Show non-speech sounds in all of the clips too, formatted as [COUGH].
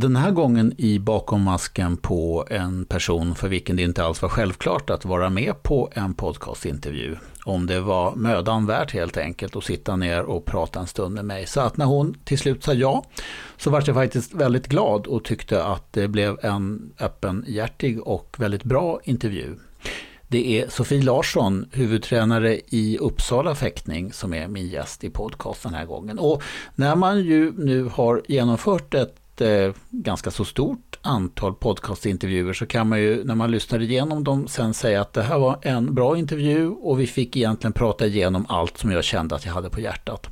Den här gången i Bakom masken på en person för vilken det inte alls var självklart att vara med på en podcastintervju. Om det var mödan värt helt enkelt att sitta ner och prata en stund med mig. Så att när hon till slut sa ja så var jag faktiskt väldigt glad och tyckte att det blev en öppenhjärtig och väldigt bra intervju. Det är Sofie Larsson, huvudtränare i Uppsala fäktning, som är min gäst i podcast den här gången. Och när man ju nu har genomfört ett eh, ganska så stort antal podcastintervjuer så kan man ju när man lyssnar igenom dem sen säga att det här var en bra intervju och vi fick egentligen prata igenom allt som jag kände att jag hade på hjärtat.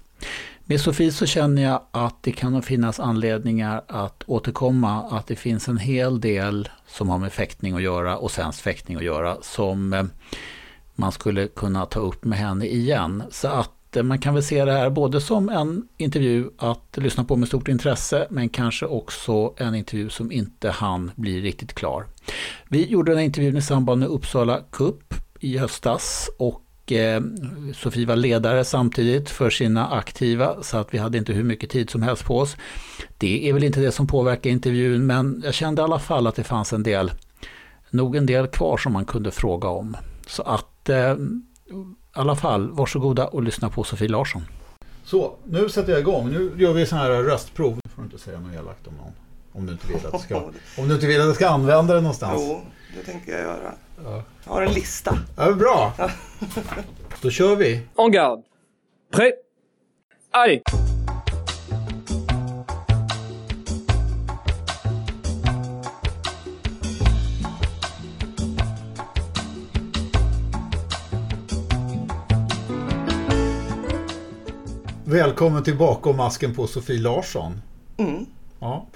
Med Sofie så känner jag att det kan finnas anledningar att återkomma, att det finns en hel del som har med fäktning att göra och svensk fäktning att göra som eh, man skulle kunna ta upp med henne igen. Så att man kan väl se det här både som en intervju att lyssna på med stort intresse men kanske också en intervju som inte han blir riktigt klar. Vi gjorde den här intervjun i samband med Uppsala Cup i höstas och Eh, Sofie var ledare samtidigt för sina aktiva så att vi hade inte hur mycket tid som helst på oss. Det är väl inte det som påverkar intervjun men jag kände i alla fall att det fanns en del, nog en del kvar som man kunde fråga om. Så att eh, alla fall, varsågoda och lyssna på Sofie Larsson. Så, nu sätter jag igång. Nu gör vi sån här röstprov. Nu får du inte säga något elakt om någon. Om du inte vill att du ska, [LAUGHS] om du inte vill att du ska använda det någonstans. Jo, det tänker jag göra. Ja. Jag har en lista. Ja, bra. Då kör vi. En garde. Prêt. Allez. Välkommen till Bakom masken på Sofie Larsson. Mm. Ja.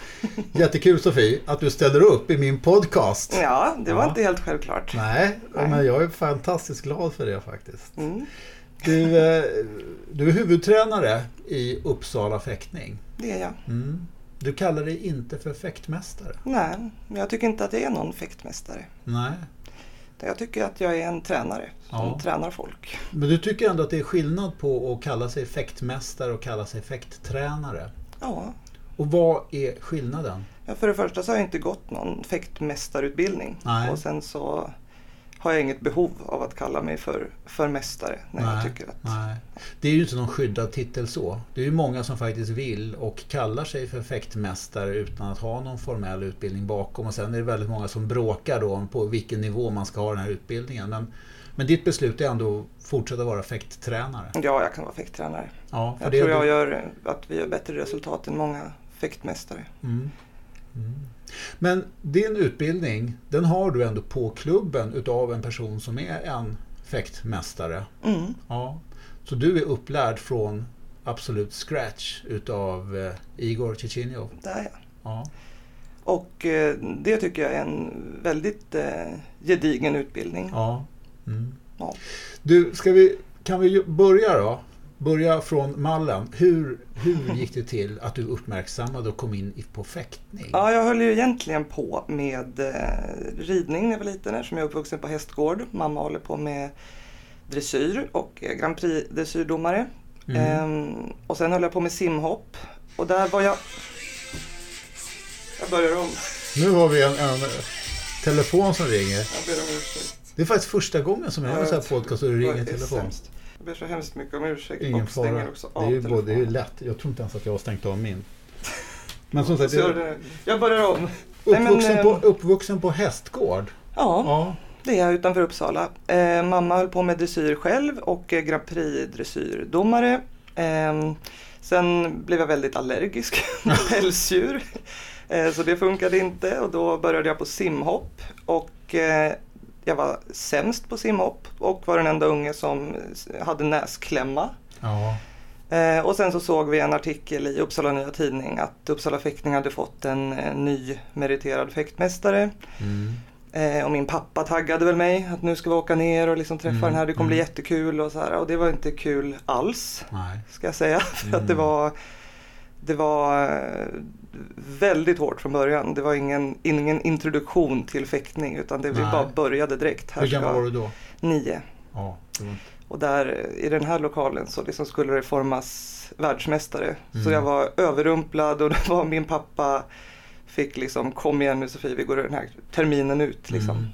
Jättekul Sofie att du ställer upp i min podcast. Ja, det var ja. inte helt självklart. Nej, Nej, men jag är fantastiskt glad för det faktiskt. Mm. Du, eh, du är huvudtränare i Uppsala fäktning. Det är jag. Mm. Du kallar dig inte för fäktmästare. Nej, jag tycker inte att jag är någon fäktmästare. Nej. Jag tycker att jag är en tränare som ja. tränar folk. Men du tycker ändå att det är skillnad på att kalla sig fäktmästare och kalla sig fäkttränare? Ja, och vad är skillnaden? Ja, för det första så har jag inte gått någon fäktmästarutbildning. Nej. Och sen så har jag inget behov av att kalla mig för, för mästare. När nej, jag tycker att, nej. Det är ju inte någon skyddad titel så. Det är ju många som faktiskt vill och kallar sig för fäktmästare utan att ha någon formell utbildning bakom. Och sen är det väldigt många som bråkar då om på vilken nivå man ska ha den här utbildningen. Men, men ditt beslut är ändå att fortsätta vara fäkttränare? Ja, jag kan vara fäkttränare. Ja, jag tror jag gör att vi gör bättre resultat än många fäktmästare. Mm. Mm. Men din utbildning, den har du ändå på klubben utav en person som är en fäktmästare. Mm. Ja. Så du är upplärd från absolut scratch utav eh, Igor Chichinjov? Det är jag. Ja. Och eh, det tycker jag är en väldigt eh, gedigen utbildning. Ja. Mm. ja. Du, ska vi, kan vi börja då? Börja från mallen. Hur, hur gick det till att du uppmärksammade och kom in på fäktning? Ja, jag höll ju egentligen på med eh, ridning när jag var liten eftersom jag är uppvuxen på hästgård. Mamma håller på med dressyr och är Grand Prix-dressyrdomare. Mm. Ehm, och sen höll jag på med simhopp. Och där var jag... Jag börjar om. Nu har vi en, en telefon som ringer. Jag ber om ursäkt. Det är faktiskt första gången som jag gör en sån här podcast och det ringer en telefon. Sämst. Jag ber så hemskt mycket om ursäkt Ingen och stänger fara. också av det är, ju både, det är ju lätt. Jag tror inte ens att jag har stängt av min. Men som sagt, jag, jag börjar om. Uppvuxen, Nej, men, på, eh, uppvuxen på hästgård? Ja, Ja. det är jag utanför Uppsala. Eh, mamma höll på med dressyr själv och eh, Grand Prix-dressyrdomare. Eh, sen blev jag väldigt allergisk [LAUGHS] mot [LAUGHS] pälsdjur. Eh, så det funkade inte och då började jag på simhopp. Och eh, jag var sämst på simhopp och var den enda unge som hade näsklämma. Ja. Eh, och sen så såg vi en artikel i Uppsala Nya Tidning att Uppsala fäktning hade fått en, en ny meriterad fäktmästare. Mm. Eh, och min pappa taggade väl mig att nu ska vi åka ner och liksom träffa Mm, den här, det kommer bli mm. jättekul och så här. Och det var inte kul alls, Nej. ska jag säga. [LAUGHS] För att det Mm. var, det var eh, väldigt hårt från början. Det var ingen, ingen introduktion till fäktning utan det vi bara började direkt. Här Hur gammal var du då? Nio. Ja, var... Och där i den här lokalen så liksom skulle det formas världsmästare. Så Mm. jag var överrumplad och [LAUGHS] det var min pappa fick liksom kom igen nu Sofie, vi går den här terminen ut liksom. Mm.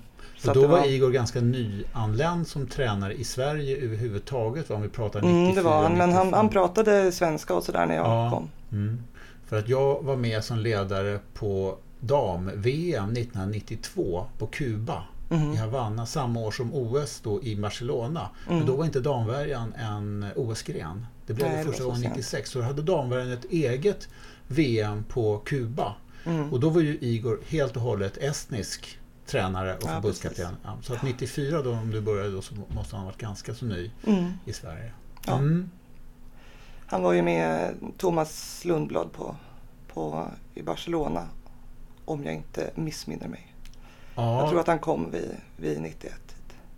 Så då var Igor ganska nyanländ som tränare i Sverige överhuvudtaget, om vi pratar 94, Mm, det var han, men han, 95. han pratade svenska och sådär när jag Ja. kom. Mm. För att jag var med som ledare på dam-VM 1992 på Kuba Mhm. i Havanna samma år som OS då i Barcelona. Mm. Men då var inte damvärjan en OS-gren. Det blev Nej, det första gången sent. 96. Så då hade damvärjan ett eget VM på Kuba. Mm. Och då var ju Igor helt och hållet estnisk tränare och förbundskapten. Ja, så att 94 då om du började då så måste han ha varit ganska så ny Mm. i Sverige. Mm. Han var ju med Thomas Lundblad på, på, i Barcelona. Om jag inte missminner mig. Ja, Jag tror att han kom vid, vid 91.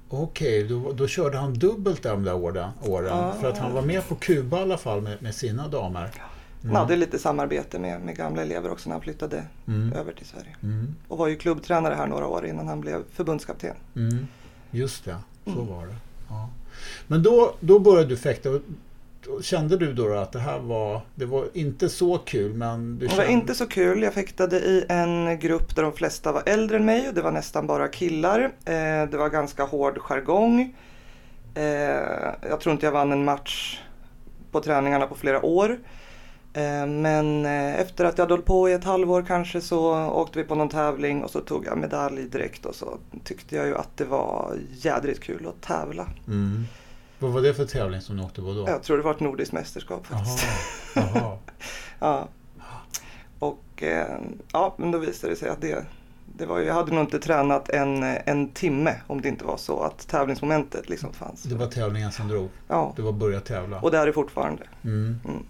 Okej, då, då körde han dubbelt de där åren. åren. För att han var med på Kuba i alla fall med, med sina damer. Han hade lite samarbete med, med gamla elever också när han flyttade Mm. över till Sverige. Mm. Och var ju klubbtränare här några år innan han blev förbundskapten. Mm. Just det, så Mm. var det. Ja. Men då, då började du fäkta. Kände du då att det här var, det var inte så kul men Det var kände... inte så kul. Jag fäktade i en grupp där de flesta var äldre än mig och det var nästan bara killar. Eh, det var ganska hård jargong. Eh, jag tror inte jag vann en match på träningarna på flera år. Eh, men eh, efter att jag hade hållit på i ett halvår kanske så åkte vi på någon tävling och så tog jag medalj direkt och så tyckte jag ju att det var jädrigt kul att tävla. Mm. Vad var det för tävling som du åkte på då? Jag tror det var ett nordiskt mästerskap faktiskt. Jaha. Jaha. [LAUGHS] Ja. Och eh, ja, men då visade det sig att det, det var ju, jag hade nog inte tränat en, en timme om det inte var så att tävlingsmomentet liksom fanns. Det var tävlingen som drog. Ja, Det var börja tävla. och det är det fortfarande. Mm. Mm.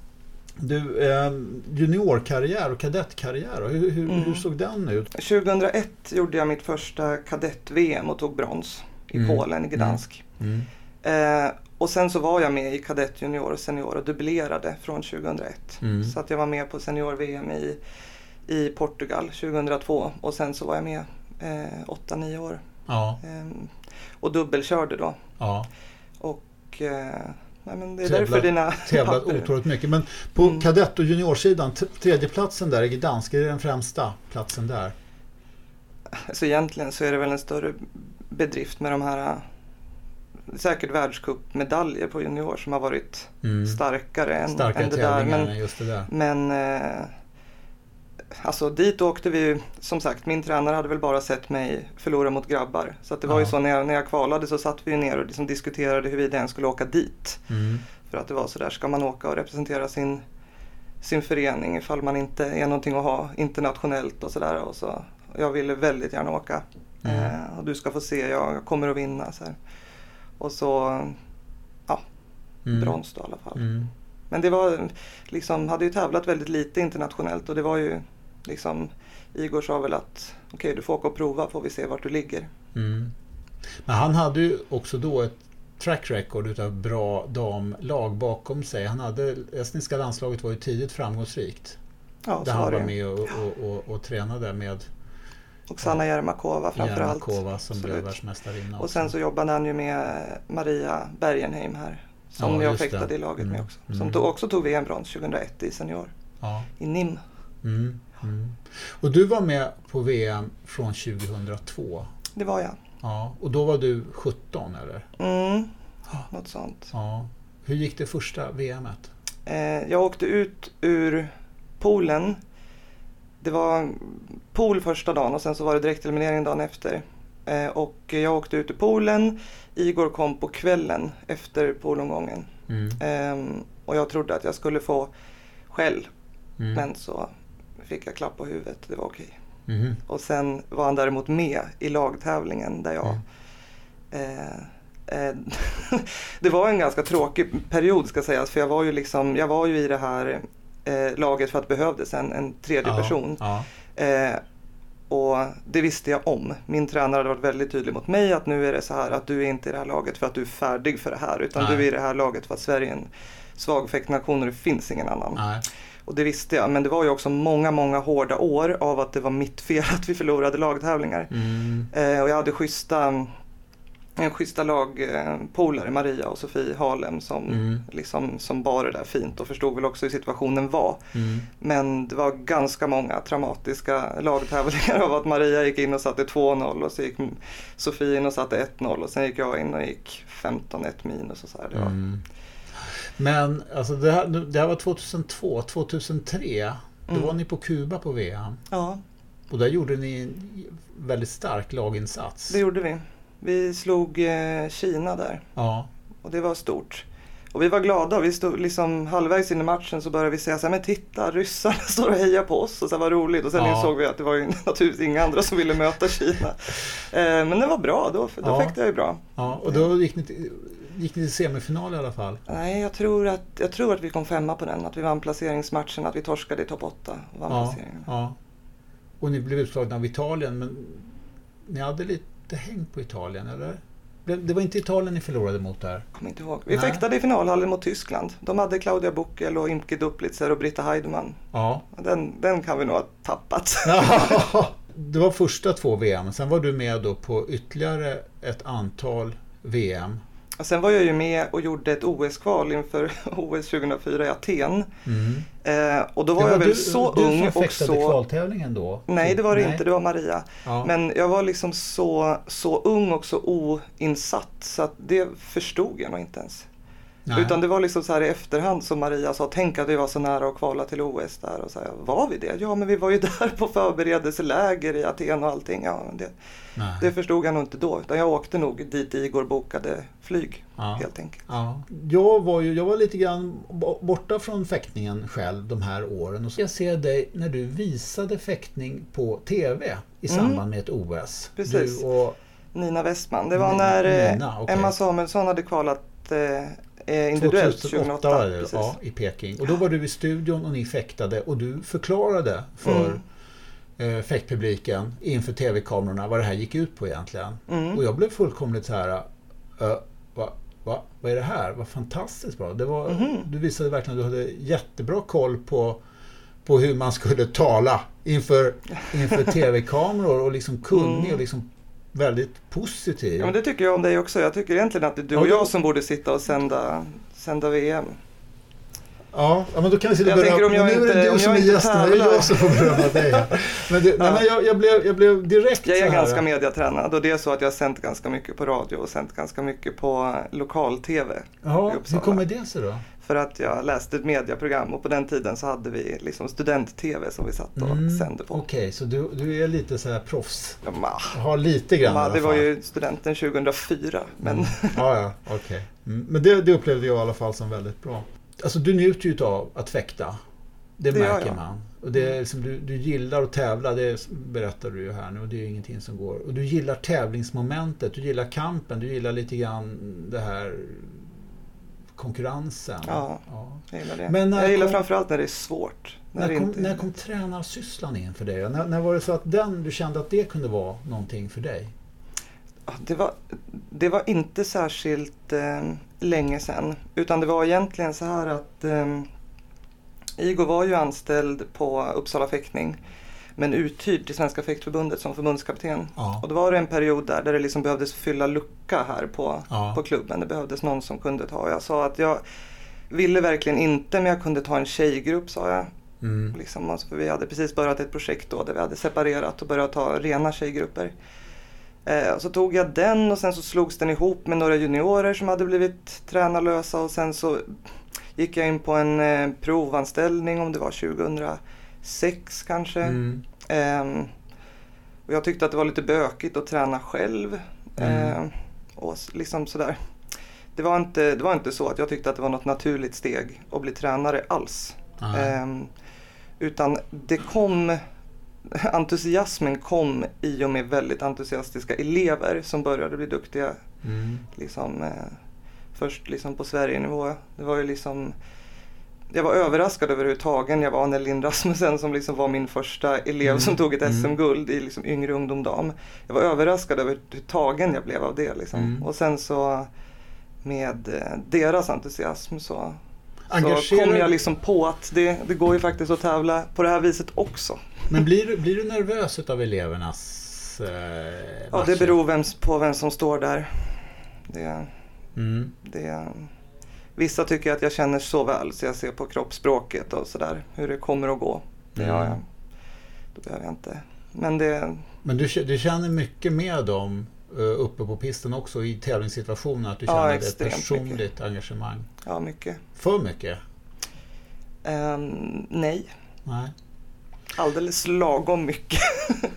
Du, eh, juniorkarriär och kadettkarriär, hur, hur, Mm. hur såg den ut? 2001 gjorde jag mitt första kadett-VM och tog brons i Mm. Polen, i Gdansk. Mm. Eh, och sen så var jag med i kadett, junior och senior och dubblerade från 2001. Mm. Så att jag var med på senior-VM i, i Portugal 2002 och sen så var jag med eh, 8-9 år. Ja, Ehm, och dubbelkörde då. ja. Och eh, nej, men det är Tävlat- därför dina Tävlat otroligt mycket. Men på Mm. kadett och juniorsidan, tredjeplatsen där i Gdansk, är det den främsta platsen där? Så egentligen så är det väl en större bedrift med de här eh, säkert världscupmedaljer på junior som har varit Mm. starkare än, Starkare än det där. Men, det där. men eh, alltså dit åkte vi ju, som sagt min tränare hade väl bara sett mig förlora mot grabbar. Så det var ju Ja. så när jag, när jag kvalade så satt vi ju ner och liksom diskuterade huruvida jag skulle åka dit. Mm. För att det var sådär, ska man åka och representera sin, sin förening ifall man inte är någonting att ha internationellt och sådär. Och så, jag ville väldigt gärna åka. Mm. Eh, och du ska få se, jag kommer att vinna. Så här. Och så, ja, Mm. brons då i alla fall. Mm. Men det var liksom, hade ju tävlat väldigt lite internationellt och det var ju liksom Igor sa väl att okej du får åka och prova får vi se vart du ligger. Mm. Men han hade ju också då ett track record utav bra damlag bakom sig. Han hade, estniska landslaget var ju tidigt framgångsrikt. Ja, där så han var med och, och, och, och tränade med Och Sanna Jermakova framförallt. Jermakova som blev Absolut. världsmästarinna. Och sen så jobbade han ju med Maria Bergenheim här. Som Ja, jag fäktade det. i laget Mm, med också. Som mm. tog, också tog VM-brons 2001 i senior. Ja. I NIM. Mm. Mm. Och du var med på VM från 2002. Det var jag. Ja. Och då var du 17 eller? Mm, något sånt. Ja. Hur gick det första VMet? Eh, jag åkte ut ur poolen. Det var pool första dagen och sen så var det direkteliminering dagen efter. Eh, och jag åkte ut ur poolen. Igor kom på kvällen efter poolomgången. Mm. Ehm, och jag trodde att jag skulle få skäll. Mm. Men så fick jag klapp på huvudet. Det var okej. Mhm. Och sen var han däremot med i lagtävlingen där jag Mm. eh, eh, [LAUGHS] Det var en ganska tråkig period ska sägas för jag var ju liksom, jag var ju i det här eh, laget för att det behövdes en, en tredje Ja, person. Ja. Eh, och det visste jag om. Min tränare hade varit väldigt tydlig mot mig att nu är det så här att du är inte i det här laget för att du är färdig för det här utan Nej. du är i det här laget för att Sverige är en svag fäktnation och det finns ingen annan. Nej. Och det visste jag, men det var ju också många, många hårda år av att det var mitt fel att vi förlorade lagtävlingar. Mm. Eh, och jag hade schyssta, en schyssta lagpolare, Maria och Sofie Harlem som, Mm. liksom, som bar det där fint och förstod väl också hur situationen var. Mm. Men det var ganska många traumatiska lagtävlingar av att Maria gick in och satte 2-0 och så gick Sofie in och satte 1-0 och sen gick jag in och gick 15-1 minus och så här. Det var, Mm. Men alltså det, här, det här var 2002, 2003. Då Mm. var ni på Kuba på VM. Ja, Och där gjorde ni en väldigt stark laginsats. det gjorde vi. Vi slog eh, Kina där Ja. och det var stort. Och vi var glada. Vi stod liksom halvvägs in i matchen så började vi säga så här, men titta ryssarna [LAUGHS] står och hejar på oss och så här, vad roligt. Och sen Ja. insåg vi att det var ju [LAUGHS] naturligtvis inga andra som ville möta Kina. Eh, men det var bra, då, då Ja. fäktade jag ju bra. ja. Och då gick ni, till, gick ni till semifinal i alla fall. Nej, jag tror, att, jag tror att vi kom femma på den. Att vi vann placeringsmatchen, att vi torskade i topp åtta. och Vann Ja, ja. Och ni blev utslagna av Italien, men ni hade lite häng på Italien, eller? Det- var inte Italien ni förlorade mot där? Kommer inte ihåg. Vi Nej. fäktade i finalhallen mot Tyskland. De hade Claudia Buckel och Imke Duplitzer och Britta Heidemann. Ja. Den, den kan vi nog ha tappat. [LAUGHS] det var första två VM. Sen var du med då på ytterligare ett antal VM. Sen var jag ju med och gjorde ett OS-kval inför [LAUGHS] OS 2004 i Aten. Mm. Eh, och då var Det jag väl du, så du ung och så... kvaltävlingen då? Nej, det var det Nej. inte. Det var Maria. Ja. Men jag var liksom så, så ung och så oinsatt så att det förstod jag nog inte ens. Nej. Utan det var liksom så här i efterhand som Maria sa, tänk att vi var så nära att kvala till OS där. Och så här, var vi det? Ja, men vi var ju [LAUGHS] där på förberedelseläger i Aten och allting. Ja, det, det förstod jag nog inte då. Utan jag åkte nog dit Igor bokade flyg Ja. helt enkelt. Ja. Jag, var ju, jag var lite grann bo- borta från fäktningen själv de här åren. Och så jag ser dig när du visade fäktning på TV i Mm. samband med ett OS. Precis. Nina Westman. Det var Nina, när eh, Nina, okej. Emma Samuelsson hade kvalat eh, individuellt 2008 2008. var det, ja, i Peking. Och då var du i studion och ni fäktade och du förklarade för eh, fäktpubliken inför TV-kamerorna vad det här gick ut på egentligen. Mm. Och jag blev fullkomligt så här, uh, va, va, vad är det här? Vad fantastiskt bra. Det var, Mhm. Du visade verkligen att du hade jättebra koll på, på hur man skulle tala inför, inför [LAUGHS] TV-kameror och liksom kunnig Mm. och liksom väldigt positiv. Ja, men det tycker jag om dig också. Jag tycker egentligen att det är du och jag som borde sitta och sända, sända VM. Ja, men då kan vi sitta och berömma. nu är inte- det du om som är gästen, det är jag som får berömma dig. [LAUGHS] Men, det, nej, Ja. men jag, jag, blev, jag blev direkt Jag är ganska mediatränad och det är så att jag har sänt ganska mycket på radio och sänt ganska mycket på lokal-tv. Ja, hur kommer det sig då? För att jag läste ett mediaprogram och på den tiden så hade vi liksom student-tv som vi satt och Mm, sände på. Okej, så du, du är lite så här proffs. Ja, ma. Har lite grann Ma, det var ju studenten 2004. Men Mm. Ja, ja, okej. Mm. Men det, det upplevde jag i alla fall som väldigt bra. Alltså du njuter ju av att fäkta. Det, Det märker man. Och det är liksom, du, du gillar att tävla, det berättar du ju här nu och det är ju ingenting som går. Och du gillar tävlingsmomentet, du gillar kampen, du gillar lite grann det här konkurrensen. Ja. jag gillar det. Men när jag gillar kom- framförallt när det är svårt. När När kom, inte... när kom tränarsysslan in för dig? När, när var det så att den, du kände att det kunde vara någonting för dig? Ja, Det var, det var inte särskilt eh, länge sedan. Utan det var egentligen så här att eh, Igor var ju anställd på Uppsala fäktning. Men uthyrd till Svenska fäktförbundet som förbundskapten. Ja. Och då var det en period där, där det liksom behövdes fylla lucka här på, Ja. på klubben. Det behövdes någon som kunde ta. Jag sa att jag ville verkligen inte men jag kunde ta en tjejgrupp sa jag. Mm. Liksom, alltså, för vi hade precis börjat ett projekt då där vi hade separerat och börjat ta rena tjejgrupper. Eh, och så tog jag den och sen så slogs den ihop med några juniorer som hade blivit tränarlösa och sen så gick jag in på en eh, provanställning om det var 2006 kanske. Mm. Ehm, och jag tyckte att det var lite bökigt att träna själv. Ehm, och liksom sådär. Det var, inte, det var inte så att jag tyckte att det var något naturligt steg att bli tränare alls. Nej. Ehm, utan det kom, entusiasmen kom i och med väldigt entusiastiska elever som började bli duktiga. Mm. Liksom, eh, först liksom på Sverigenivå. Det var ju liksom jag var överraskad över hur tagen jag var när Linn Rasmussen som liksom var min första elev Mm. som tog ett Mm. SM-guld i liksom yngre ungdom dam. Jag var överraskad över hur tagen jag blev av det. Liksom. Mm. Och sen så med eh, deras entusiasm så, så Engagerar- kom jag liksom på att det, det går ju faktiskt att tävla på det här viset också. Men blir du, blir du nervös av elevernas eh, Ja, det beror vem, på vem som står där. Det, Mm. det, vissa tycker att jag känner så väl så jag ser på kroppsspråket och sådär hur det kommer att gå. Det Mm. har jag. Då behöver jag inte. Men det, Men du, du känner mycket med dem eh, uppe på pisten också i tävlingssituationer? Att du Ja, känner ett extremt personligt engagemang? ja mycket. För mycket? Ehm, nej, Nej. alldeles lagom mycket. [LAUGHS]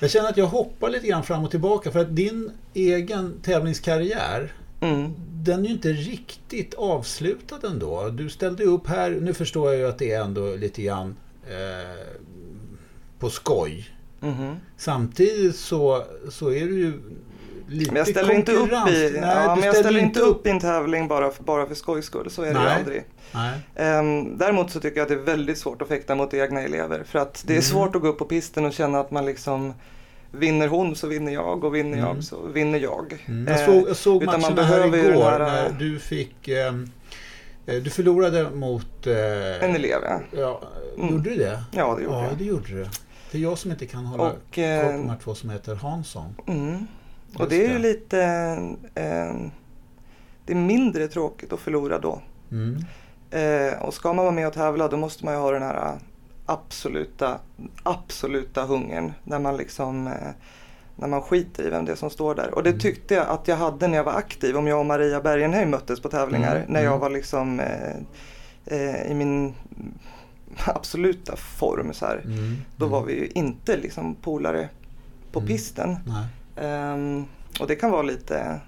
Jag känner att jag hoppar lite grann fram och tillbaka för att din egen tävlingskarriär Mm. Den är ju inte riktigt avslutad ändå. Du ställde upp här, nu förstår jag ju att det är ändå lite grann eh, på skoj. Mhm. Samtidigt så, så är du ju lite Men jag ställer inte upp i, Nej, ja, men jag ställer inte upp i en tävling bara för, bara för skojs skull. Så är det ju Nej. aldrig. Nej. Ehm, däremot så tycker jag att det är väldigt svårt att fäkta mot egna elever. För att det är Mm. svårt att gå upp på pisten och känna att man liksom Vinner hon så vinner jag och vinner Mm. jag så vinner jag. Mm. Jag såg, jag såg utan matcherna här igår här, när eh, du fick... ehm, Eh, du förlorade mot... Eh, En elev ja. Ja, Mm. Gjorde du det? Ja det gjorde Ja, jag. det gjorde du. Det är jag som inte kan hålla Och, koll eh, på de här två som heter Hansson. Mm. Och det är ju lite eh, Det är mindre tråkigt att förlora då. Mm. Eh, och ska man vara med och tävla då måste man ju ha den här absoluta, absoluta hungern. När man liksom eh, när man skiter i vem det är som står där. Och det Mm. tyckte jag att jag hade när jag var aktiv. Om jag och Maria Bergenheim möttes på tävlingar. Mm, När jag mm. var liksom eh, eh, i min absoluta form så. Mm. Då Mm. var vi ju inte liksom polare på Mm. pisten. Ehm, och det kan vara lite,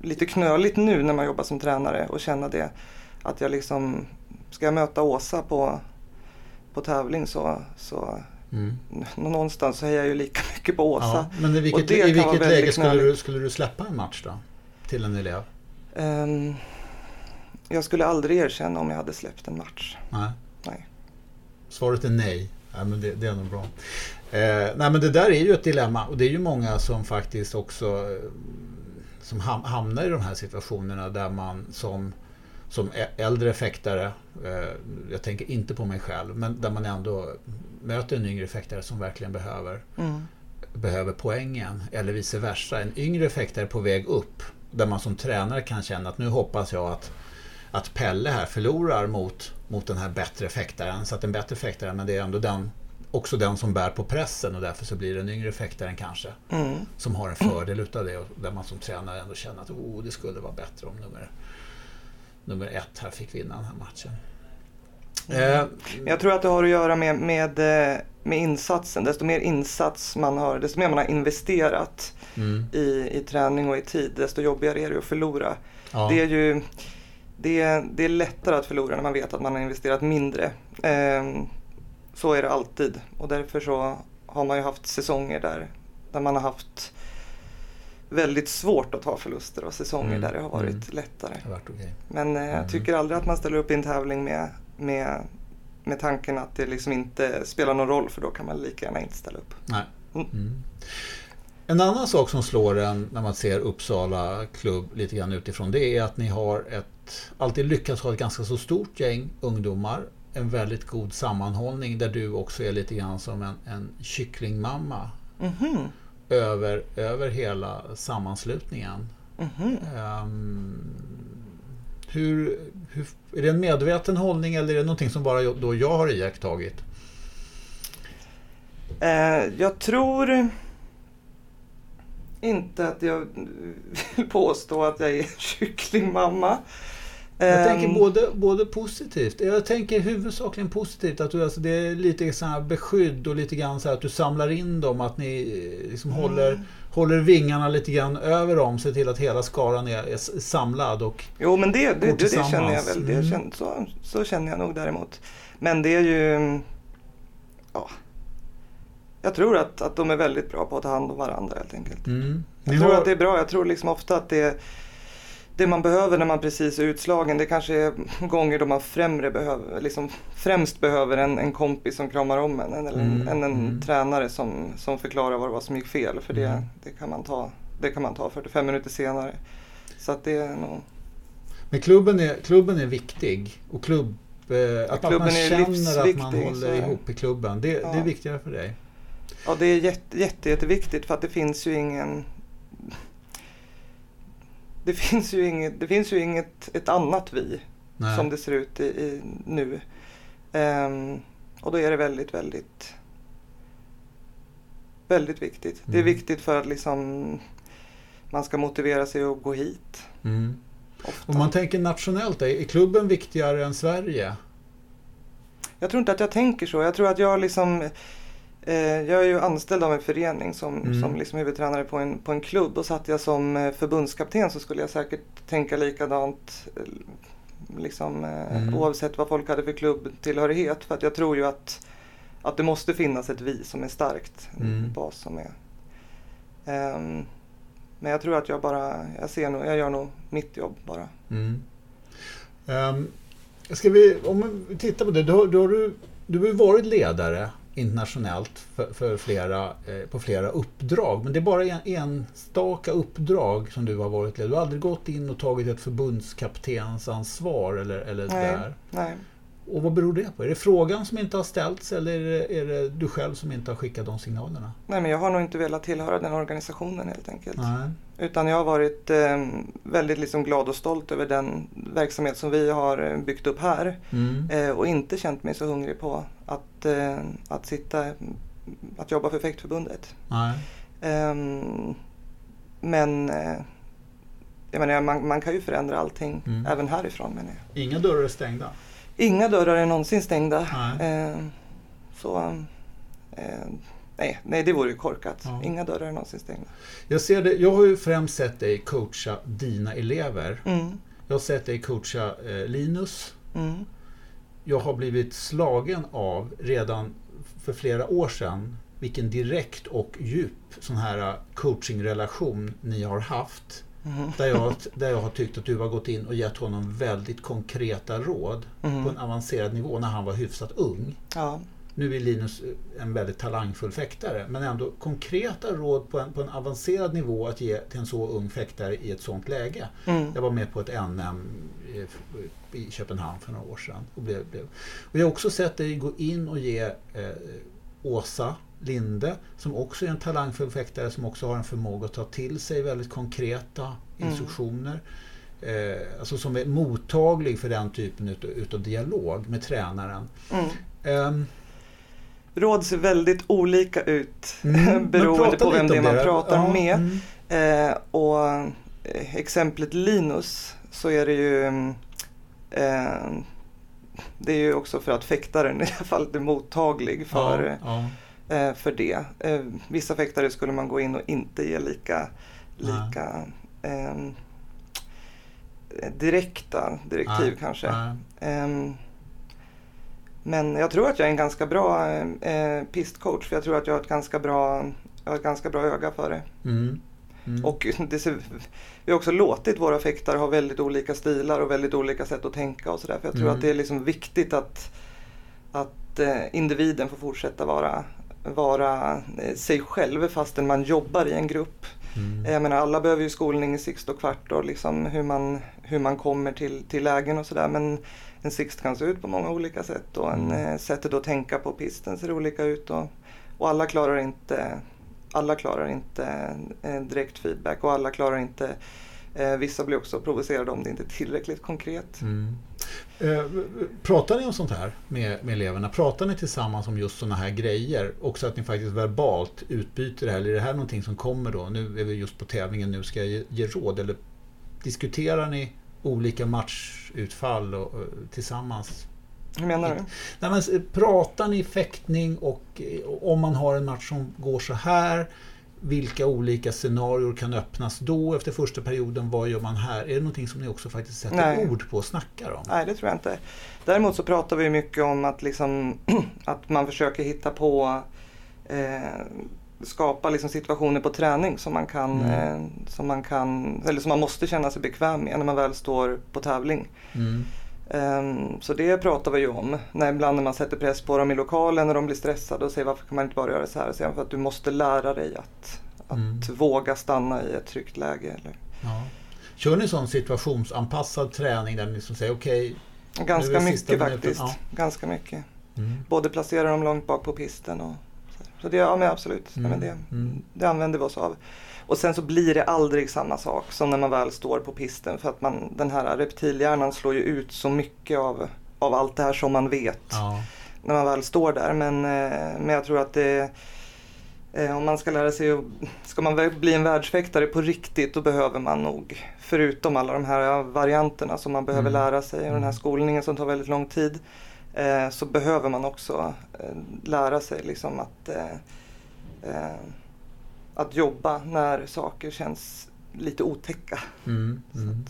lite knöligt nu när man jobbar som tränare och känna det. Att jag liksom, ska jag möta Åsa på, på tävling så, så Mm. någonstans så hejar jag ju lika [LAUGHS] mycket på Åsa. Ja, men i vilket, i vilket läge skulle du, skulle du släppa en match då? Till en elev? Ehm, jag skulle aldrig erkänna om jag hade släppt en match. Nej. Nej. Svaret är nej. nej men det, det är nog bra. Eh, nej men det där är ju ett dilemma och det är ju många som faktiskt också eh, som ham- hamnar i de här situationerna där man som, som äldre fäktare, eh, jag tänker inte på mig själv, men där man ändå möter en yngre fäktare som verkligen behöver Mm. behöver poängen eller vice versa. En yngre fäktare på väg upp där man som tränare kan känna att nu hoppas jag att, att Pelle här förlorar mot, mot den här bättre fäktaren. Så att en bättre fäktare, men det är ändå den, också den som bär på pressen och därför så blir det den yngre fäktaren kanske Mm. som har en fördel utav det och där man som tränare ändå känner att oh, det skulle vara bättre om nummer, nummer ett här fick vinna den här matchen. Eh, Men Jag tror att det har att göra med, med, eh, med insatsen. Desto mer insats man har, desto mer man har investerat mm, i, i träning och i tid, desto jobbigare är det att förlora. ja, Det är ju det det är lättare att förlora när man vet att man har investerat mindre. Ehm, så är det alltid och därför så har man ju haft säsonger där, där man har haft väldigt svårt att ta förluster och säsonger Mm, där det har varit mm. lättare. har varit okej. Men eh, Mm. jag tycker aldrig att man ställer upp i en tävling med, med, med tanken att det liksom inte spelar någon roll för då kan man lika gärna inte ställa upp. Nej. Mm. Mm. En annan sak som slår en när man ser Uppsala klubb lite grann utifrån det är att ni har ett, alltid lyckats ha ett ganska så stort gäng ungdomar. En väldigt god sammanhållning där du också är lite grann som en, en kycklingmamma Mhm, över, över hela sammanslutningen. mhm. Ehm, hur, hur, är det en medveten hållning eller är det någonting som bara då jag har iakttagit? Eh, jag tror inte att jag vill påstå att jag är [LAUGHS] kycklingmamma. Jag Ehm, tänker både, både positivt. Jag tänker huvudsakligen positivt. Att du, alltså, det är lite så här beskydd och lite grann så att du samlar in dem. Att ni eh, liksom Mm. håller, håller vingarna lite grann över dem. Se till att hela skaran är, är samlad. Och, Jo men det, det, det, det känner jag väl. Det Mm. känner, så, så känner jag nog däremot. Men det är ju... Ja. Jag tror att, att de är väldigt bra på att ta hand om varandra helt enkelt. mm. Jag tror att det är bra. Jag tror liksom ofta att det, det man behöver när man precis är utslagen det kanske är gånger då man främre behöver, liksom främst behöver en, en kompis som kramar om en eller en, Mm, än en mm. tränare som, som förklarar vad det var som gick fel. För det, Mm. det, kan man ta, det kan man ta 45 minuter senare. Så att det är nog... Men klubben är, klubben är viktig. Och klubb, eh, att, att man känner att man håller ihop i klubben. Det, det är Ja. viktigare för dig. Ja, det är jätte, jätte, jätteviktigt för att det finns ju ingen... det finns ju inget, det finns ju inget ett annat vi Nej. som det ser ut i, i nu. Ehm, och då är det väldigt, väldigt väldigt viktigt. Det är Mm. viktigt för att liksom man ska motivera sig att gå hit. Mm. Om man tänker nationellt, är klubben viktigare än Sverige? Jag tror inte att jag tänker så. Jag tror att jag liksom jag är ju anställd av en förening som, Mm. som liksom huvudtränare på en, på en klubb och satt jag som eh, förbundskapten så skulle jag säkert tänka likadant eh, liksom, eh, Mm. oavsett vad folk hade för klubbtillhörighet. För att jag tror ju att, att det måste finnas ett vi som är starkt. Mm. Bas som är. Ehm, men jag tror att jag bara, jag ser nog, jag gör nog mitt jobb bara. Mm. Um, vi, om vi tittar på det, då, då har du, du har varit ledare internationellt för, för flera, eh, på flera uppdrag. Men det är bara en, enstaka uppdrag som du har varit ledare. Du har aldrig gått in och tagit ett förbundskaptensansvar eller, eller Nej. där. Nej. Och vad beror det på? Är det frågan som inte har ställts eller är det, är det du själv som inte har skickat de signalerna? Nej men jag har nog inte velat tillhöra den organisationen helt enkelt. Nej. Utan jag har varit eh, väldigt liksom glad och stolt över den verksamhet som vi har eh, byggt upp här. Mm. Eh, och inte känt mig så hungrig på att, eh, att sitta, att jobba för Fäktförbundet. Ehm, men eh, jag menar, man, man kan ju förändra allting Mm. även härifrån menar jag. Inga dörrar är stängda. Inga dörrar är någonsin stängda. Nej. Ehm, så eh, nej, nej, det vore ju korkat. Ja. Inga dörrar är någonsin stängda. Jag, ser det, jag har ju främst sett dig coacha dina elever. Mm, Jag har sett dig coacha eh, Linus. mm, Jag har blivit slagen av redan för flera år sedan vilken direkt och djup sån här coachingrelation ni har haft. Mm, Där jag, där jag har tyckt att du har gått in och gett honom väldigt konkreta råd mm. på en avancerad nivå när han var hyfsat ung. Ja, Nu är Linus en väldigt talangfull fäktare men ändå konkreta råd på en, på en avancerad nivå att ge till en så ung fäktare i ett sånt läge. mm, Jag var med på ett NM i- i Köpenhamn för några år sedan. Och, blev, blev. och jag har också sett dig gå in och ge eh, Åsa Linde, som också är en talangfull fäktare, som också har en förmåga att ta till sig väldigt konkreta Mm. instruktioner. Eh, alltså som är mottaglig för den typen utav, utav dialog med tränaren. mm. Ehm, Råd ser väldigt olika ut mm, [LAUGHS] beroende på vem det är man det. pratar Ja, med. mm, Eh, och eh, exemplet Linus så är det ju mm, eh, det är ju också för att fäktaren [LAUGHS] i alla fall är mottaglig för, ja, ja. Eh, för det. Eh, vissa fäktare skulle man gå in och inte ge lika, Nej. lika eh, direkta direktiv Nej, kanske. nej. Ehm, men jag tror att jag är en ganska bra eh, pistcoach för jag tror att jag har ett ganska bra, jag har ett ganska bra öga för det. Mm, mm. Och det ser, vi har också låtit våra fäktare ha väldigt olika stilar och väldigt olika sätt att tänka och sådär. För jag tror Mm. att det är liksom viktigt att, att eh, individen får fortsätta vara, vara eh, sig själv fastän man jobbar i en grupp. Mm. Jag menar alla behöver ju skolning i sixt och kvart och liksom hur man, hur man kommer till, till lägen och sådär. Men en sixt kan se ut på många olika sätt och en, Mm. eh, sättet att tänka på pisten ser olika ut. Och, och alla klarar inte, alla klarar inte eh, direkt feedback och alla klarar inte eh, Vissa blir också provocerade om det inte är tillräckligt konkret. Mm. Eh, pratar ni om sånt här med, med eleverna? Pratar ni tillsammans om just sådana här grejer? Också att ni faktiskt verbalt utbyter det här? Eller är det här någonting som kommer då? Nu är vi just på tävlingen, nu ska jag ge, ge råd. Eller diskuterar ni olika matchutfall och, och, tillsammans? Hur menar du? Nej, men, pratar ni fäktning och eh, om man har en match som går så här vilka olika scenarier kan öppnas då efter första perioden? Vad gör man här? Är det någonting som ni också faktiskt sätter Nej. ord på och snackar om? Nej, det tror jag inte. Däremot så pratar vi mycket om att, liksom, [CLEARS THROAT] att man försöker hitta på eh, skapa liksom situationer på träning som man, kan, Mm. eh, som man kan, eller som man måste känna sig bekväm med när man väl står på tävling. Mm. Ehm, så det pratar vi ju om. När ibland när man sätter press på dem i lokalen när de blir stressade och säger varför kan man inte bara göra så här? Och säger för att du måste lära dig att, att Mm. våga stanna i ett tryggt läge. Eller. Ja. Kör ni sån situationsanpassad träning där ni liksom säger okej, Ganska är sista mycket faktiskt. ja. Ganska mycket. mm. Både placera dem långt bak på pisten och så det, ja men absolut. Mm. Ja, men det, Mm. det använder vi oss av. Och sen så blir det aldrig samma sak som när man väl står på pisten för att man, den här reptilhjärnan slår ju ut så mycket av, av allt det här som man vet Ja. när man väl står där. Men, eh, men jag tror att det, eh, om man ska lära sig ska man bli en världsfäktare på riktigt då behöver man nog, förutom alla de här varianterna som man behöver Mm. lära sig och den här Mm. skolningen som tar väldigt lång tid. Eh, så behöver man också lära sig liksom att, att jobba när saker känns lite otäcka. Mm. Mm.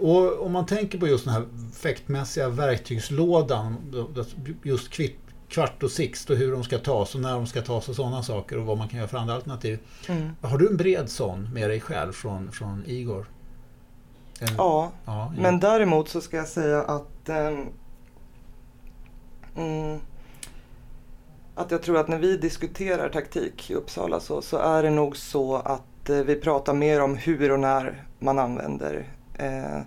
Och om man tänker på just den här fäktmässiga verktygslådan, just kvitt, kvart och sixt och hur de ska tas och när de ska tas och sådana saker och vad man kan göra för andra alternativ. mm. Har du en bred sån med dig själv från, från Igor? En, Ja, ja, Men däremot så ska jag säga att ehm, mm, att jag tror att när vi diskuterar taktik i Uppsala så, så är det nog så att eh, vi pratar mer om hur och när man använder eh,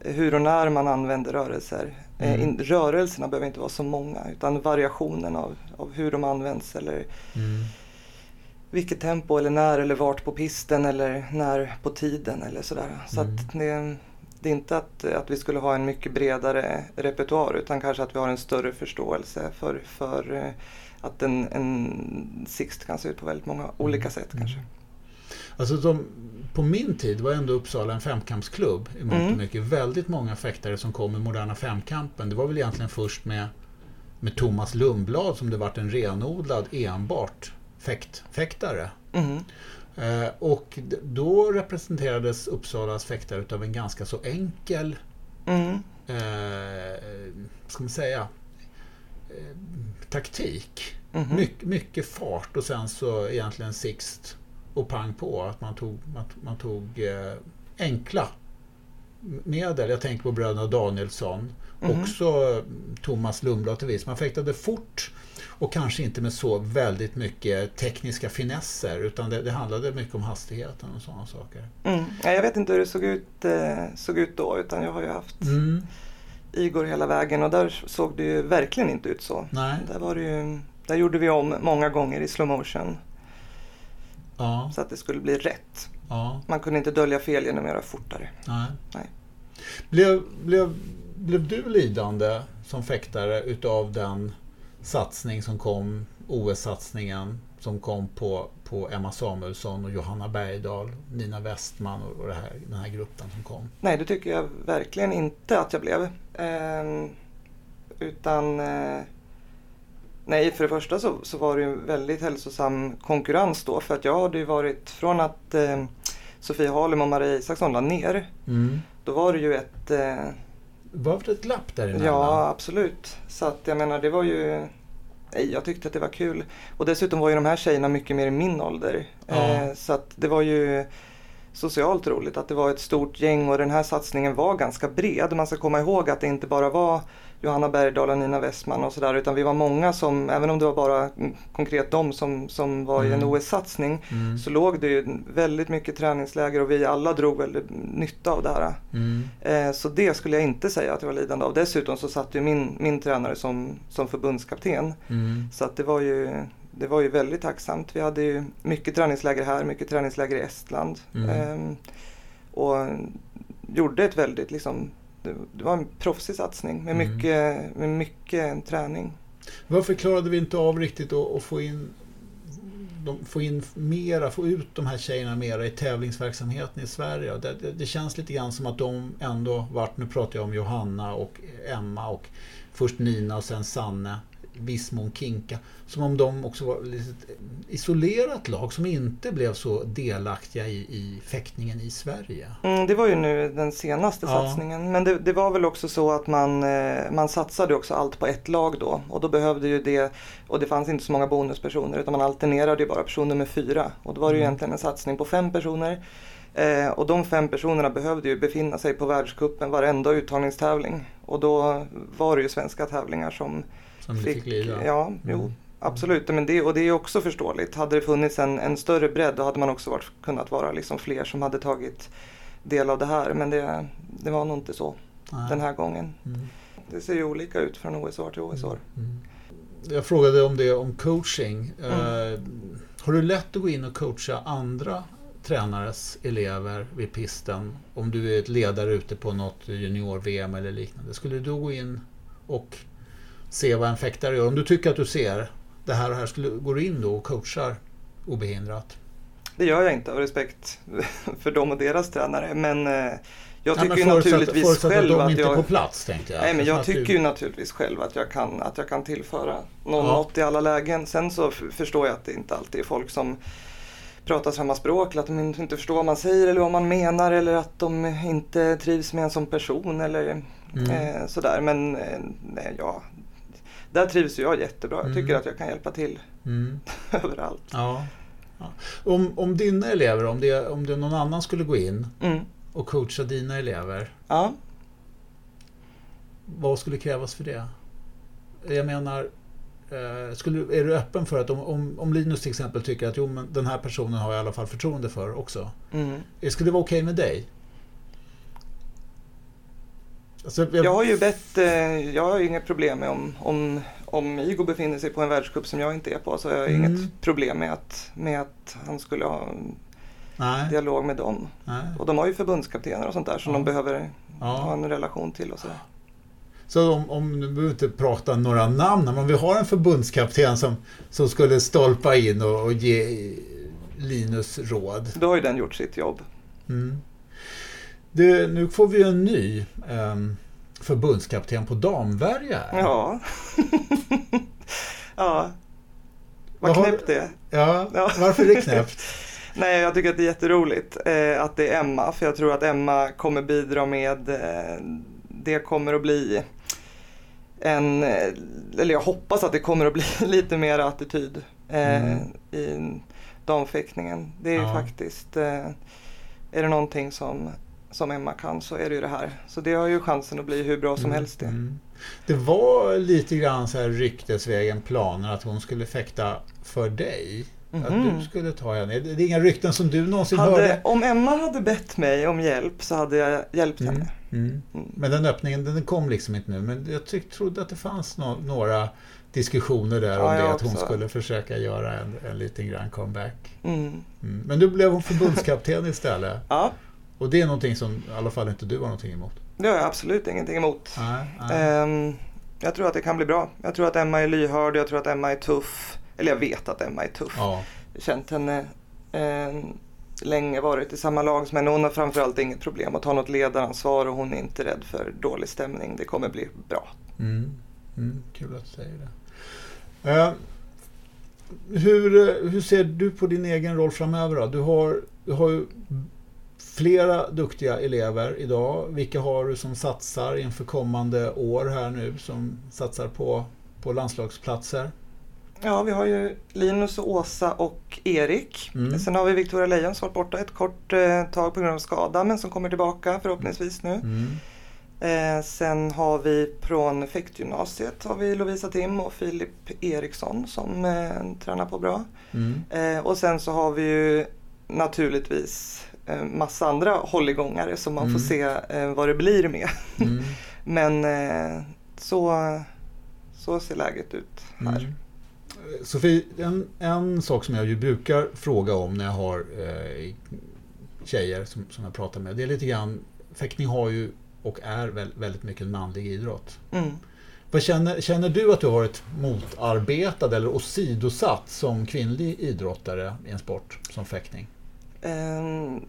hur och när man använder rörelser. Eh, Mm. in, rörelserna behöver inte vara så många utan variationen av, av hur de används eller Mm. vilket tempo eller när eller vart på pisten eller när på tiden eller sådär. Så Mm. att det, det är inte att, att vi skulle ha en mycket bredare repertoar utan kanske att vi har en större förståelse för, för eh, att en, en sixt kan se ut på väldigt många olika sätt Mm. kanske. Alltså de, på min tid var ändå Uppsala en femkampsklubb i mångt och Mm. mycket. Väldigt många fäktare som kom med moderna femkampen. Det var väl egentligen först med, med Thomas Lundblad som det vart en renodlad enbart fäkt, fäktare. Mm. Eh, och då representerades Uppsalas fäktare utav en ganska så enkel, Mm. eh, ska man säga, eh, taktik. Mhm. My, mycket fart och sen så egentligen sixt och pang på. Att man tog, att man tog eh, enkla medel. Jag tänker på bröderna Danielsson. Mhm. Också eh, Thomas Lundblad till viss. Man fäktade fort och kanske inte med så väldigt mycket tekniska finesser utan det, det handlade mycket om hastigheten och sådana saker. Mm. Ja, jag vet inte hur det såg ut, eh, såg ut då utan jag har ju haft Mm. Igor hela vägen och där såg det ju verkligen inte ut så. Nej. Där, var det ju, där gjorde vi om många gånger i slow motion Ja, så att det skulle bli rätt. ja, Man kunde inte dölja fel genom att göra fortare. nej. Nej. Blev, blev, blev du lidande som fäktare utav den satsning som kom, OS-satsningen som kom på, på Emma Samuelsson och Johanna Bergdahl, Nina Westman och, och här, den här gruppen som kom? Nej, det tycker jag verkligen inte att jag blev. Ehm, utan eh, Nej, för det första så, så var det ju en väldigt hälsosam konkurrens då för att jag hade ju varit från att eh, Sofie Harlem och Maria Isaksson la ner. Mm. Då var det ju ett eh, Var det ett glapp däremellan? Ja, absolut. Så att jag menar, det var ju... Nej, jag tyckte att det var kul. Och dessutom var ju de här tjejerna mycket mer i min ålder. Ja. Eh, så att det var ju socialt roligt att det var ett stort gäng och den här satsningen var ganska bred. Man ska komma ihåg att det inte bara var Johanna Bergdahl och Nina Westman och sådär utan vi var många som, även om det var bara mm, konkret de som, som var i en Mm. OS-satsning Mm. så låg det ju väldigt mycket träningsläger och vi alla drog väldigt nytta av det här. Mm. Eh, Så det skulle jag inte säga att jag var lidande av. Dessutom så satt ju min, min tränare som, som förbundskapten. Mm. Så att det, var ju, det var ju väldigt tacksamt. Vi hade ju mycket träningsläger här, mycket träningsläger i Estland. Mm. Ehm, och gjorde ett väldigt, liksom, det, det var en proffsig satsning med Mm. mycket, med mycket träning. Varför klarade vi inte av riktigt att, få in de, få in mera, få ut de här tjejerna mera i tävlingsverksamheten i Sverige. Det, det, det känns lite grann som att de ändå varit, nu pratar jag om Johanna och Emma och först Nina och sen Sanne, viss mån Kinka. Som om de också var ett isolerat lag som inte blev så delaktiga i, i fäktningen i Sverige. Mm, det var ju nu den senaste Ja. satsningen. Men det, det var väl också så att man, eh, man satsade också allt på ett lag då. Och då behövde ju det, och det fanns inte så många bonuspersoner utan man alternerade ju bara person nummer fyra. Och då var det ju Mm. egentligen en satsning på fem personer. Eh, och de fem personerna behövde ju befinna sig på världscupen varenda uttagningstävling. Och då var det ju svenska tävlingar som Som fick, fick lida. Ja, Mm. jo. Absolut, men det, och det är också förståeligt. Hade det funnits en, en större bredd då hade man också varit, kunnat vara liksom fler som hade tagit del av det här. Men det, det var nog inte så Nej. den här gången. Mm. Det ser ju olika ut från OS-år till OS-år. Mm. jag frågade om det om coaching. Mm. Har du lätt att gå in och coacha andra tränares elever vid pisten? Om du är ett ledare ute på något junior-VM eller liknande. Skulle du gå in och se vad en fäktare gör? Om du tycker att du ser det här och här, skulle, går du in då och coachar obehindrat? Det gör jag inte av respekt [LAUGHS] för dem och deras tränare. Men eh, jag tycker Nej, ju naturligtvis förutsatt själv att de inte är på plats tänkte jag. Nej men jag tycker ju naturligtvis själv att jag kan, att jag kan tillföra någon ja. något i alla lägen. Sen så förstår jag att det inte alltid är folk som pratar samma språk eller att de inte förstår vad man säger eller vad man menar eller att de inte trivs med en som person eller mm. eh, sådär. Men eh, nej, ja, där trivs jag jättebra. Jag tycker mm. att jag kan hjälpa till mm. [LAUGHS] överallt. Ja. ja. Om, om dina elever, om det, om det någon annan skulle gå in mm. och coacha dina elever. Ja. Vad skulle krävas för det? Jag menar, eh, skulle, är du öppen för att om, om, om, Linus till exempel tycker att jo, men den här personen har jag i alla fall förtroende för också. Mm. Skulle det vara okej okay med dig? Alltså, jag... jag... har ju bett, eh, jag har inget problem med om, om, om Igo befinner sig på en världscup som jag inte är på så har jag mm. inget problem med att, med att han skulle ha Nej. dialog med dem. Nej. Och de har ju förbundskaptener och sånt där som ja. de behöver ja. ha en relation till och sådär. Så om, om du behöver inte prata några namn, men vi har en förbundskapten som, som skulle stolpa in och, och ge Linus råd. Då har ju den gjort sitt jobb. Mm. Det, nu får vi en ny um, förbundskapten på damvärja. Ja. [LAUGHS] ja. Vad knäppt det. Ja, ja. varför är det knäppt? [LAUGHS] Nej, jag tycker att det är jätteroligt eh, att det är Emma. För jag tror att Emma kommer bidra med, eh, det kommer att bli en, eh, eller jag hoppas att det kommer att bli [LAUGHS] lite mer attityd eh, mm. i damfäktningen. Det är ja. faktiskt, eh, är det någonting som som Emma kan så är det ju det här. Så det har ju chansen att bli hur bra som mm. helst det. Mm. Det var lite grann så här ryktesvägen planer att hon skulle fäkta för dig. Mm. Att mhm. du skulle ta henne. Det är inga rykten som du någonsin hade, hörde? Om Emma hade bett mig om hjälp så hade jag hjälpt mm. henne. Mm. mm. Men den öppningen den kom liksom inte nu. Men jag tyck, trodde att det fanns no några diskussioner där ja, om det. Att hon skulle försöka göra en, en liten grann comeback. Mm. Men nu blev hon förbundskapten [LAUGHS] istället. ja. Och det är någonting som i alla fall inte du har någonting emot? Det har jag absolut ingenting emot. Nej, nej. Um, jag tror att det kan bli bra. Jag tror att Emma är lyhörd, jag tror att Emma är tuff. Eller jag vet att Emma är tuff. Ja. Jag har känt henne eh, länge, varit i samma lag som henne. Hon har framförallt inget problem att ta något ledaransvar och hon är inte rädd för dålig stämning. Det kommer bli bra. Mm. Mm, kul att du säger det. Uh, hur, hur ser du på din egen roll framöver? Då? Du har, du har ju flera duktiga elever idag. Vilka har du som satsar inför kommande år här nu som satsar på, på landslagsplatser? Ja, vi har ju Linus och Åsa och Erik. Mm. Sen har vi Victoria Lejon som varit borta ett kort eh, tag på grund av skada men som kommer tillbaka förhoppningsvis nu. Mm. Eh, sen har vi från fäktgymnasiet har vi Lovisa Tim och Filip Eriksson som eh, tränar på bra. Mm. Eh, och sen så har vi ju naturligtvis massa andra hålligångare som man mm. får se eh, vad det blir med. Mm. [LAUGHS] Men eh, så, så ser läget ut här. Mm. Sofie, en, en sak som jag ju brukar fråga om när jag har eh, tjejer som, som jag pratar med, det är lite grann, fäktning har ju och är väldigt mycket en manlig idrott. Mm. Vad känner, känner du att du har varit motarbetad eller åsidosatt som kvinnlig idrottare i en sport som fäktning? Ehm,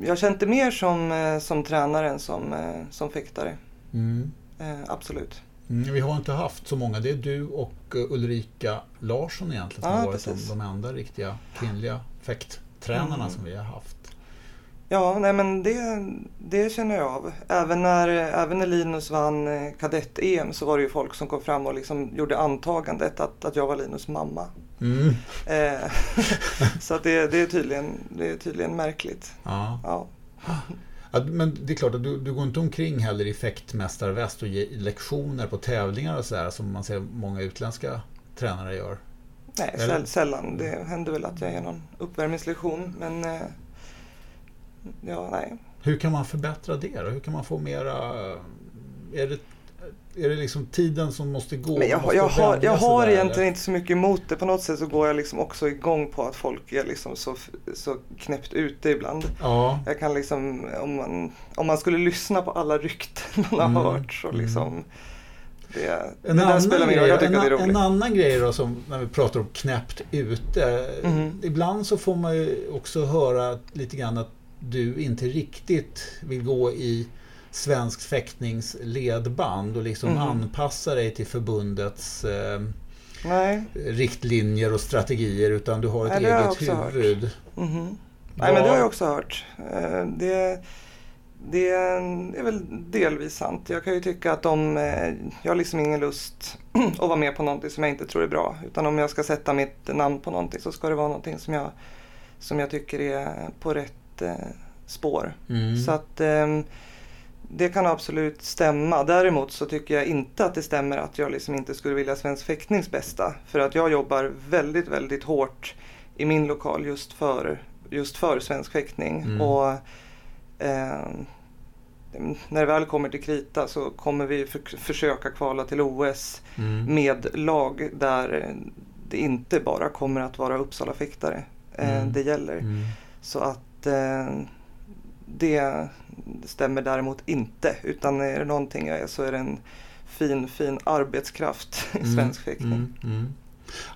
jag kände mer som, eh, som tränare än som, eh, som fäktare. Mm. Eh, absolut. Mm, vi har inte haft så många. Det är du och Ulrika Larsson egentligen som ja, har varit de, de enda riktiga kvinnliga fäkttränarna mm. som vi har haft. Ja, nej men det, det känner jag av. Även när, även när Linus vann kadett-EM så var det ju folk som kom fram och liksom gjorde antagandet att, att jag var Linus mamma. Mm. Eh, [LAUGHS] så att det, det, är tydligen, det är tydligen märkligt. Ja. ja. Ja, men det är klart att du, du går inte omkring heller i fäktmästarväst och ger lektioner på tävlingar och sådär som man ser många utländska tränare gör? Nej, Eller? sällan. Det händer väl att jag ger någon uppvärmningslektion men eh, ja, nej. Hur kan man förbättra det då? Hur kan man få mera... Är det är det liksom tiden som måste gå? Men jag, måste jag har, jag har där, egentligen eller? inte så mycket emot det. På något sätt så går jag liksom också igång på att folk är liksom så, så knäppt ute ibland. Ja, Jag kan liksom, om man, om man skulle lyssna på alla rykten man har Mm, hört så mm. liksom det, det En där annan, grej, en, det en annan grej då som när vi pratar om knäppt ute. Mhm. Ibland så får man ju också höra lite grann att du inte riktigt vill gå i svensk fäktnings ledband och liksom Mhm. anpassa dig till förbundets eh, riktlinjer och strategier utan du har ett Nej, eget huvud. Mhm. Nej men det har jag också hört. Eh, Det, det är väl delvis sant. Jag kan ju tycka att om eh, jag har liksom ingen lust [CLEARS THROAT] att vara med på någonting som jag inte tror är bra. Utan om jag ska sätta mitt namn på någonting så ska det vara någonting som jag, som jag tycker är på rätt spår. Mm. Så att ehm, det kan absolut stämma. Däremot så tycker jag inte att det stämmer att jag liksom inte skulle vilja svensk fäktnings bästa. För att jag jobbar väldigt, väldigt hårt i min lokal just för, just för svensk fäktning. Mm. Och ehm, när det väl kommer till krita så kommer vi för, försöka kvala till OS Mm. med lag där det inte bara kommer att vara Uppsala fäktare eh, Mm. det gäller. Mm. Så att eh, det stämmer däremot inte. Utan är det någonting jag är så är det en fin, fin arbetskraft i Mm, svensk fäktning. Mm, mm.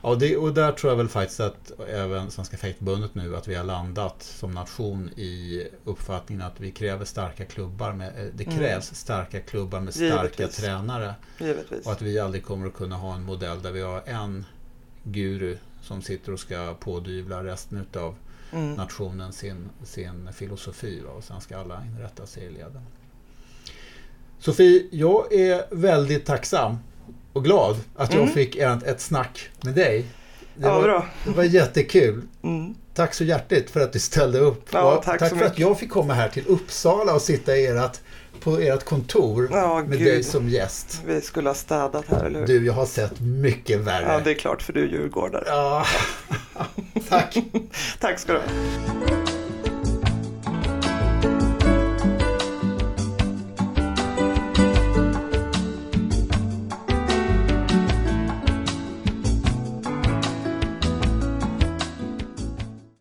Ja, det, och där tror jag väl faktiskt att även Svenska fäktförbundet nu att vi har landat som nation i uppfattningen att vi kräver starka klubbar. Med, eh, det Mm. krävs starka klubbar med starka Givetvis. tränare. Givetvis. Och att vi aldrig kommer att kunna ha en modell där vi har en guru som sitter och ska pådyvla resten av Mm. nationen sin, sin filosofi och sen ska alla inrätta sig i leden. Sofie, jag är väldigt tacksam och glad att jag Mm. fick ett, ett snack med dig. Det, Ja, var, bra. det var jättekul. Mm. Tack så hjärtligt för att du ställde upp. Ja, tack tack för att mycket. jag fick komma här till Uppsala och sitta i ert, på ert kontor Ja, med gud. dig som gäst. Vi skulle ha städat här, eller hur? Du, jag har sett mycket värre. Ja, det är klart för du är djurgårdare. Ja, [LAUGHS] tack. [LAUGHS] Tack ska du ha.